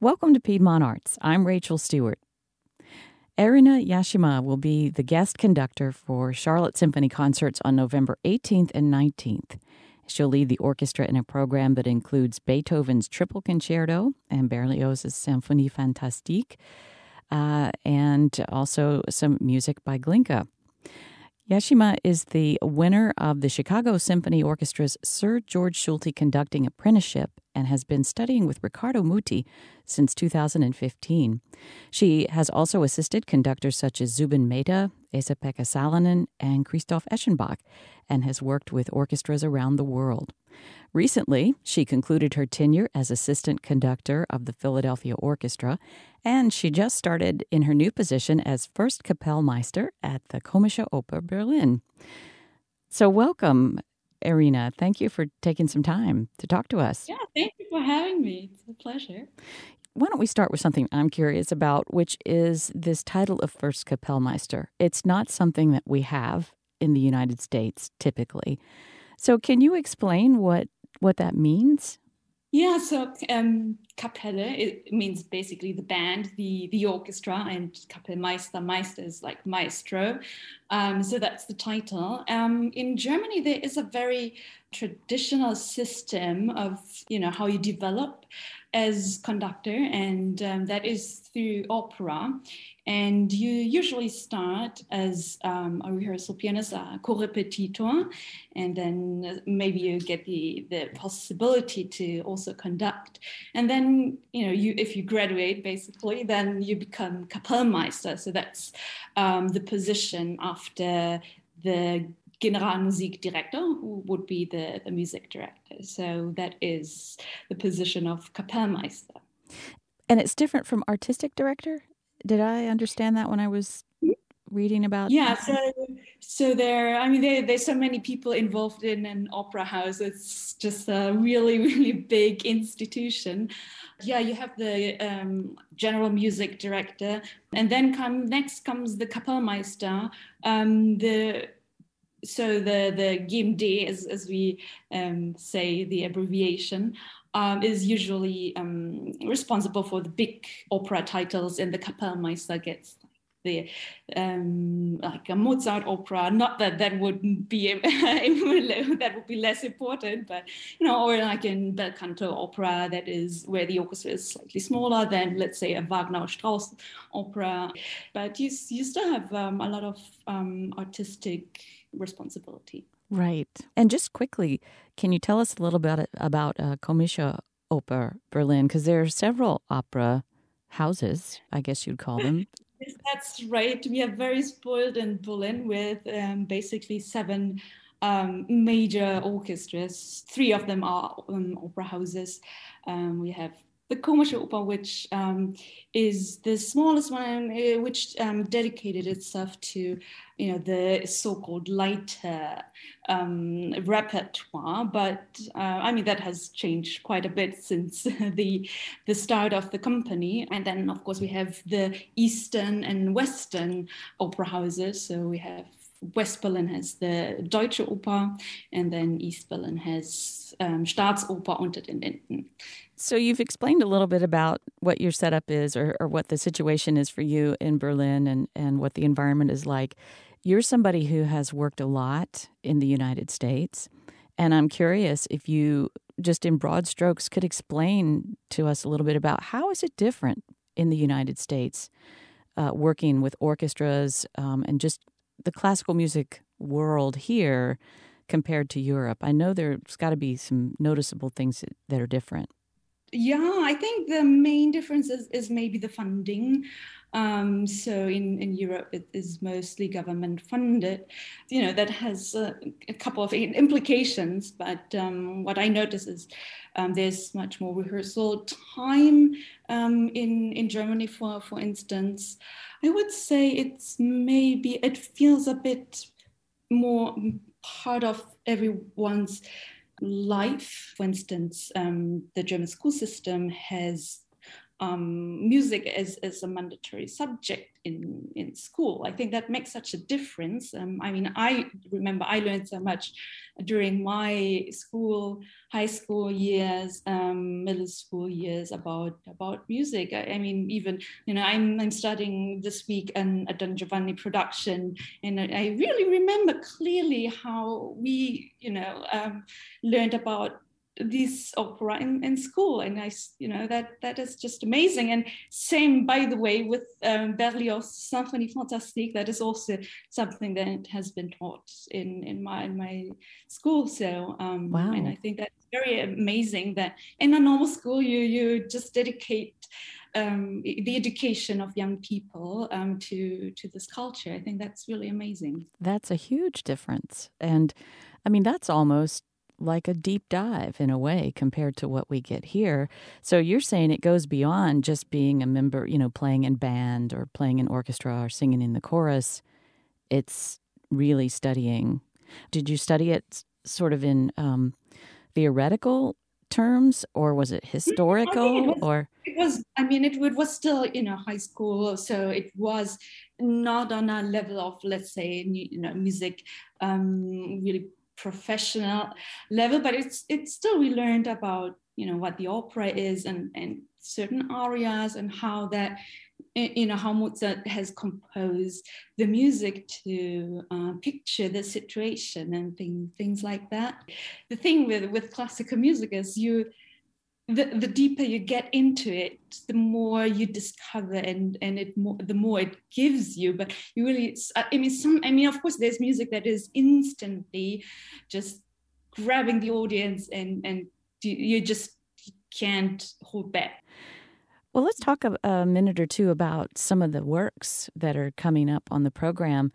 Welcome to Piedmont Arts. I'm Rachel Stewart. Erina Yashima will be the guest conductor for Charlotte Symphony concerts on November 18th and 19th. She'll lead the orchestra in a program that includes Beethoven's Triple Concerto and Berlioz's Symphonie Fantastique, uh, and also some music by Glinka. Yashima is the winner of the Chicago Symphony Orchestra's Sir George Solti Conducting Apprenticeship and has been studying with Riccardo Muti since 2015. She has also assisted conductors such as Zubin Mehta, Esa-Pekka Salonen, and Christoph Eschenbach, and has worked with orchestras around the world. Recently, she concluded her tenure as assistant conductor of the Philadelphia Orchestra, and she just started in her new position as first Kapellmeister at the Komische Oper Berlin. So, welcome, Erina. Thank you for taking some time to talk to us. Yeah, thank you for having me. It's a pleasure. Why don't we start with something I'm curious about, which is this title of First Kapellmeister? It's not something that we have in the United States typically. So, can you explain what what that means? Yeah, so um, Kapelle it means basically the band, the the orchestra, and Kapellmeister, Meister is like maestro. Um, so that's the title. Um, in Germany, there is a very traditional system of you know how you develop as conductor, and um, that is through opera. And you usually start as um, a rehearsal pianist, a co-repetitor, and then maybe you get the, the possibility to also conduct. And then, you know, you if you graduate, basically, then you become Kapellmeister. So that's um, the position after the Generalmusikdirektor, who would be the, the music director. So that is the position of Kapellmeister. And it's different from artistic director? Did I understand that when I was reading about yeah so so there i mean there, there's so many people involved in an opera house. It's just a really really big institution. Yeah you have the um, general music director and then come next comes the kapellmeister. Um, the so the the GMD as, as we um, say the abbreviation um, is usually um, responsible for the big opera titles, and the Kapellmeister gets the um, like a Mozart opera. Not that that would be that would be less important, but you know, or like in bel canto opera, that is where the orchestra is slightly smaller than let's say a Wagner or Strauss opera. But you you still have um, a lot of um, artistic responsibility. Right. And just quickly, can you tell us a little bit about uh, Komische Oper Berlin? Because there are several opera houses, I guess you'd call them. That's right. We are very spoiled in Berlin with um, basically seven um, major orchestras. Three of them are um, opera houses. Um, we have the Komische Oper, which um, is the smallest one, uh, which um, dedicated itself to, you know, the so-called lighter um, repertoire. But uh, I mean, that has changed quite a bit since the the start of the company. And then, of course, we have the Eastern and Western opera houses. So we have West Berlin has the Deutsche Oper, and then East Berlin has um, Staatsoper unter den Linden. So you've explained a little bit about what your setup is, or, or what the situation is for you in Berlin, and and what the environment is like. You're somebody who has worked a lot in the United States, and I'm curious if you just in broad strokes could explain to us a little bit about how is it different in the United States, uh, working with orchestras um, and just the classical music world here compared to Europe? I know there's got to be some noticeable things that are different. Yeah, I think the main difference is, is maybe the funding. Um, so in, in Europe, it is mostly government funded. You know, that has a, a couple of implications, but um, what I notice is um, there's much more rehearsal time um, in, in Germany, for, for instance. I would say it's maybe, it feels a bit more part of everyone's life. For instance, um, the German school system has um, music as, as a mandatory subject in, in school. I think that makes such a difference. Um, I mean, I remember I learned so much during my school, high school years, um, middle school years about about music. I, I, mean, even you know, I'm I'm studying this week an, a Don Giovanni production, and I, I really remember clearly how we, you know, um, learned about this opera in, in school and i you know that that is just amazing and same by the way with um, berlioz symphonie fantastique that is also something that has been taught in in my in my school so um wow. and i think that's very amazing that in a normal school you you just dedicate um, the education of young people um, to to this culture. I think that's really amazing. That's a huge difference, and I mean that's almost like a deep dive in a way compared to what we get here. So you're saying it goes beyond just being a member, you know, playing in band or playing in orchestra or singing in the chorus. It's really studying. Did you study it sort of in um, theoretical terms or was it historical it was, or it was i mean it, it was still you know high school so it was not on a level of let's say you know music um really professional level, but it's it's still we learned about you know what the opera is and and certain arias and how that you know how Mozart has composed the music to uh, picture the situation and things things like that. The thing with with classical music is you the, the deeper you get into it, the more you discover and and it more the more it gives you. But you really, I mean, some. I mean, of course, there's music that is instantly just grabbing the audience, and and you just can't hold back. Well, let's talk a, a, minute or two about some of the works that are coming up on the program.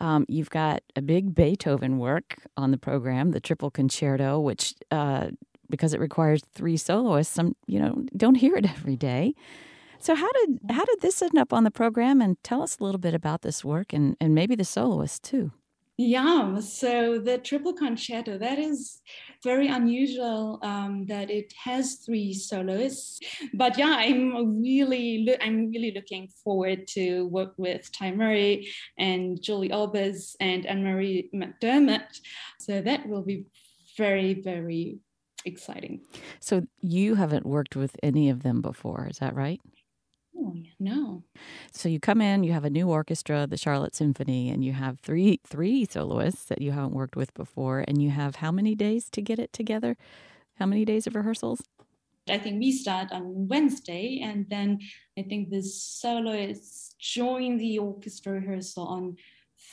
Um, you've got a big Beethoven work on the program, the Triple Concerto, which uh, because it requires three soloists. Some you know don't hear it every day. So how did how did this end up on the program? And tell us a little bit about this work and and maybe the soloist too. Yeah, so the triple concerto that is very unusual um, that it has three soloists. But yeah, I'm really I'm really looking forward to work with Tai Murray and Julie Albers and Anne Marie McDermott. So that will be very very exciting. So you haven't worked with any of them before, is that right? Oh, no. So you come in, you have a new orchestra, the Charlotte Symphony, and you have three three soloists that you haven't worked with before, and you have how many days to get it together? How many days of rehearsals? I think we start on Wednesday, and then I think the soloists join the orchestra rehearsal on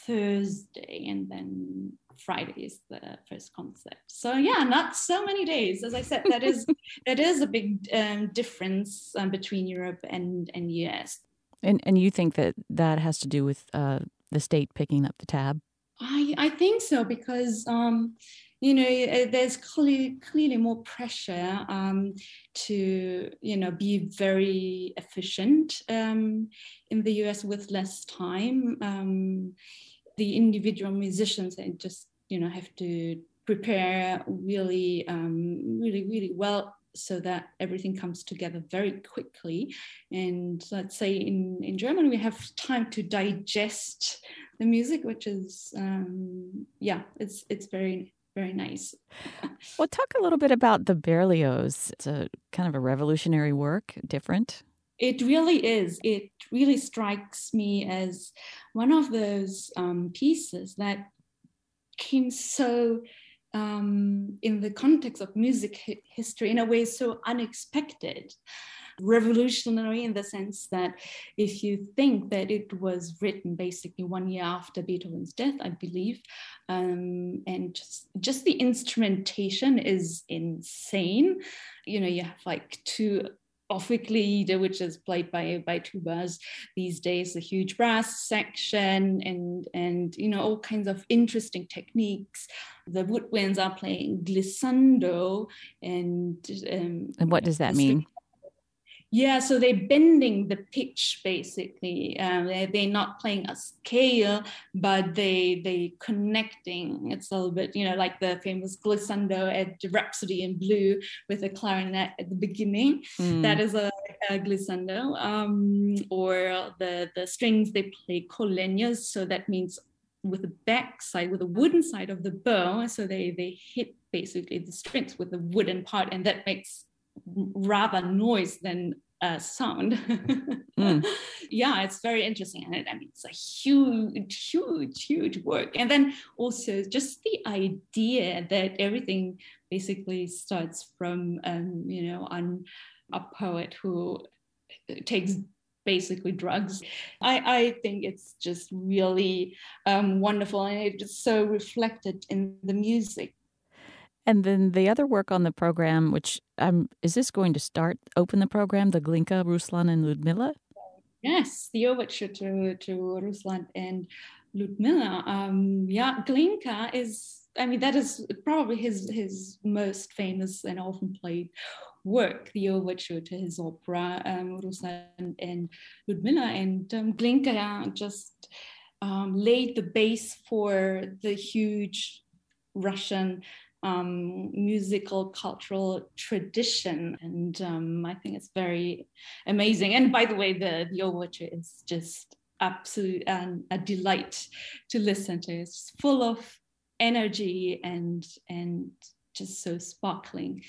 Thursday, and then Friday is the first concert. So yeah, not so many days. As I said, that is that is a big um, difference um, between Europe and and US. And and you think that that has to do with uh, the state picking up the tab? I I think so because. Um, you know, uh, there's clearly, clearly more pressure um, to, you know, be very efficient um, in the US with less time. Um, the individual musicians and just you know have to prepare really um, really really well so that everything comes together very quickly. And let's say in in german we have time to digest the music which is um, yeah it's it's very very nice. Well talk a little bit about the berlioz. It's a kind of a revolutionary work different it really is. It really strikes me as one of those um, pieces that came so um, in the context of music history in a way so unexpected revolutionary in the sense that if you think that it was written basically one year after beethoven's death i believe um, and just, just the instrumentation is insane. You know you have like two Ophicleide, which is played by by tubas these days, a huge brass section, and and you know all kinds of interesting techniques. The woodwinds are playing glissando, and um, and what does that mean? Yeah, so they're bending the pitch basically. Um, they're, they're not playing a scale, but they they connecting. It's a little bit, you know, like the famous glissando at Rhapsody in Blue with a clarinet at the beginning. Mm. That is a uh, glissando, um, or the, the strings, they play col legno. So that means with the back side, with the wooden side of the bow. So they, they hit basically the strings with the wooden part, and that makes rather noise than uh, sound. mm. Yeah, it's very interesting. And I mean, it's a huge, huge, huge work. And then also just the idea that everything basically starts from, um, you know, on a poet who takes basically drugs. I, I think it's just really um, wonderful and it's so reflected in the music and then the other work on the program, which um, is this going to start open the program, the Glinka, Ruslan, and Ludmila? Yes, the overture to to Ruslan and Ludmila. Um, yeah, Glinka is. I mean, that is probably his his most famous and often played work. The overture to his opera, um, Ruslan and Ludmila, and um, Glinka just um, laid the base for the huge Russian um, musical cultural tradition. And um, i think it's very amazing. And by the way the the overture is just absolute and a delight to listen to. It's full of energy and and just so sparkling.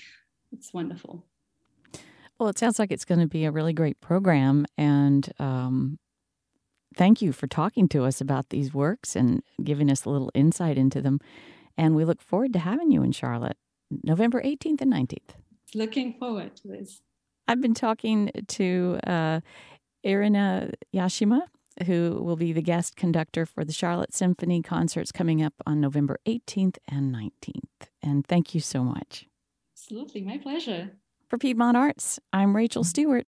It's wonderful. Well it sounds like it's going to be a really great program. And um, thank you for talking to us about these works and giving us a little insight into them and we look forward to having you in Charlotte November 18th and 19th. Looking forward to this. I've been talking to uh, Erina Yashima, who will be the guest conductor for the Charlotte Symphony concerts coming up on November 18th and 19th. And thank you so much. Absolutely, my pleasure. For Piedmont Arts, I'm Rachel Stewart.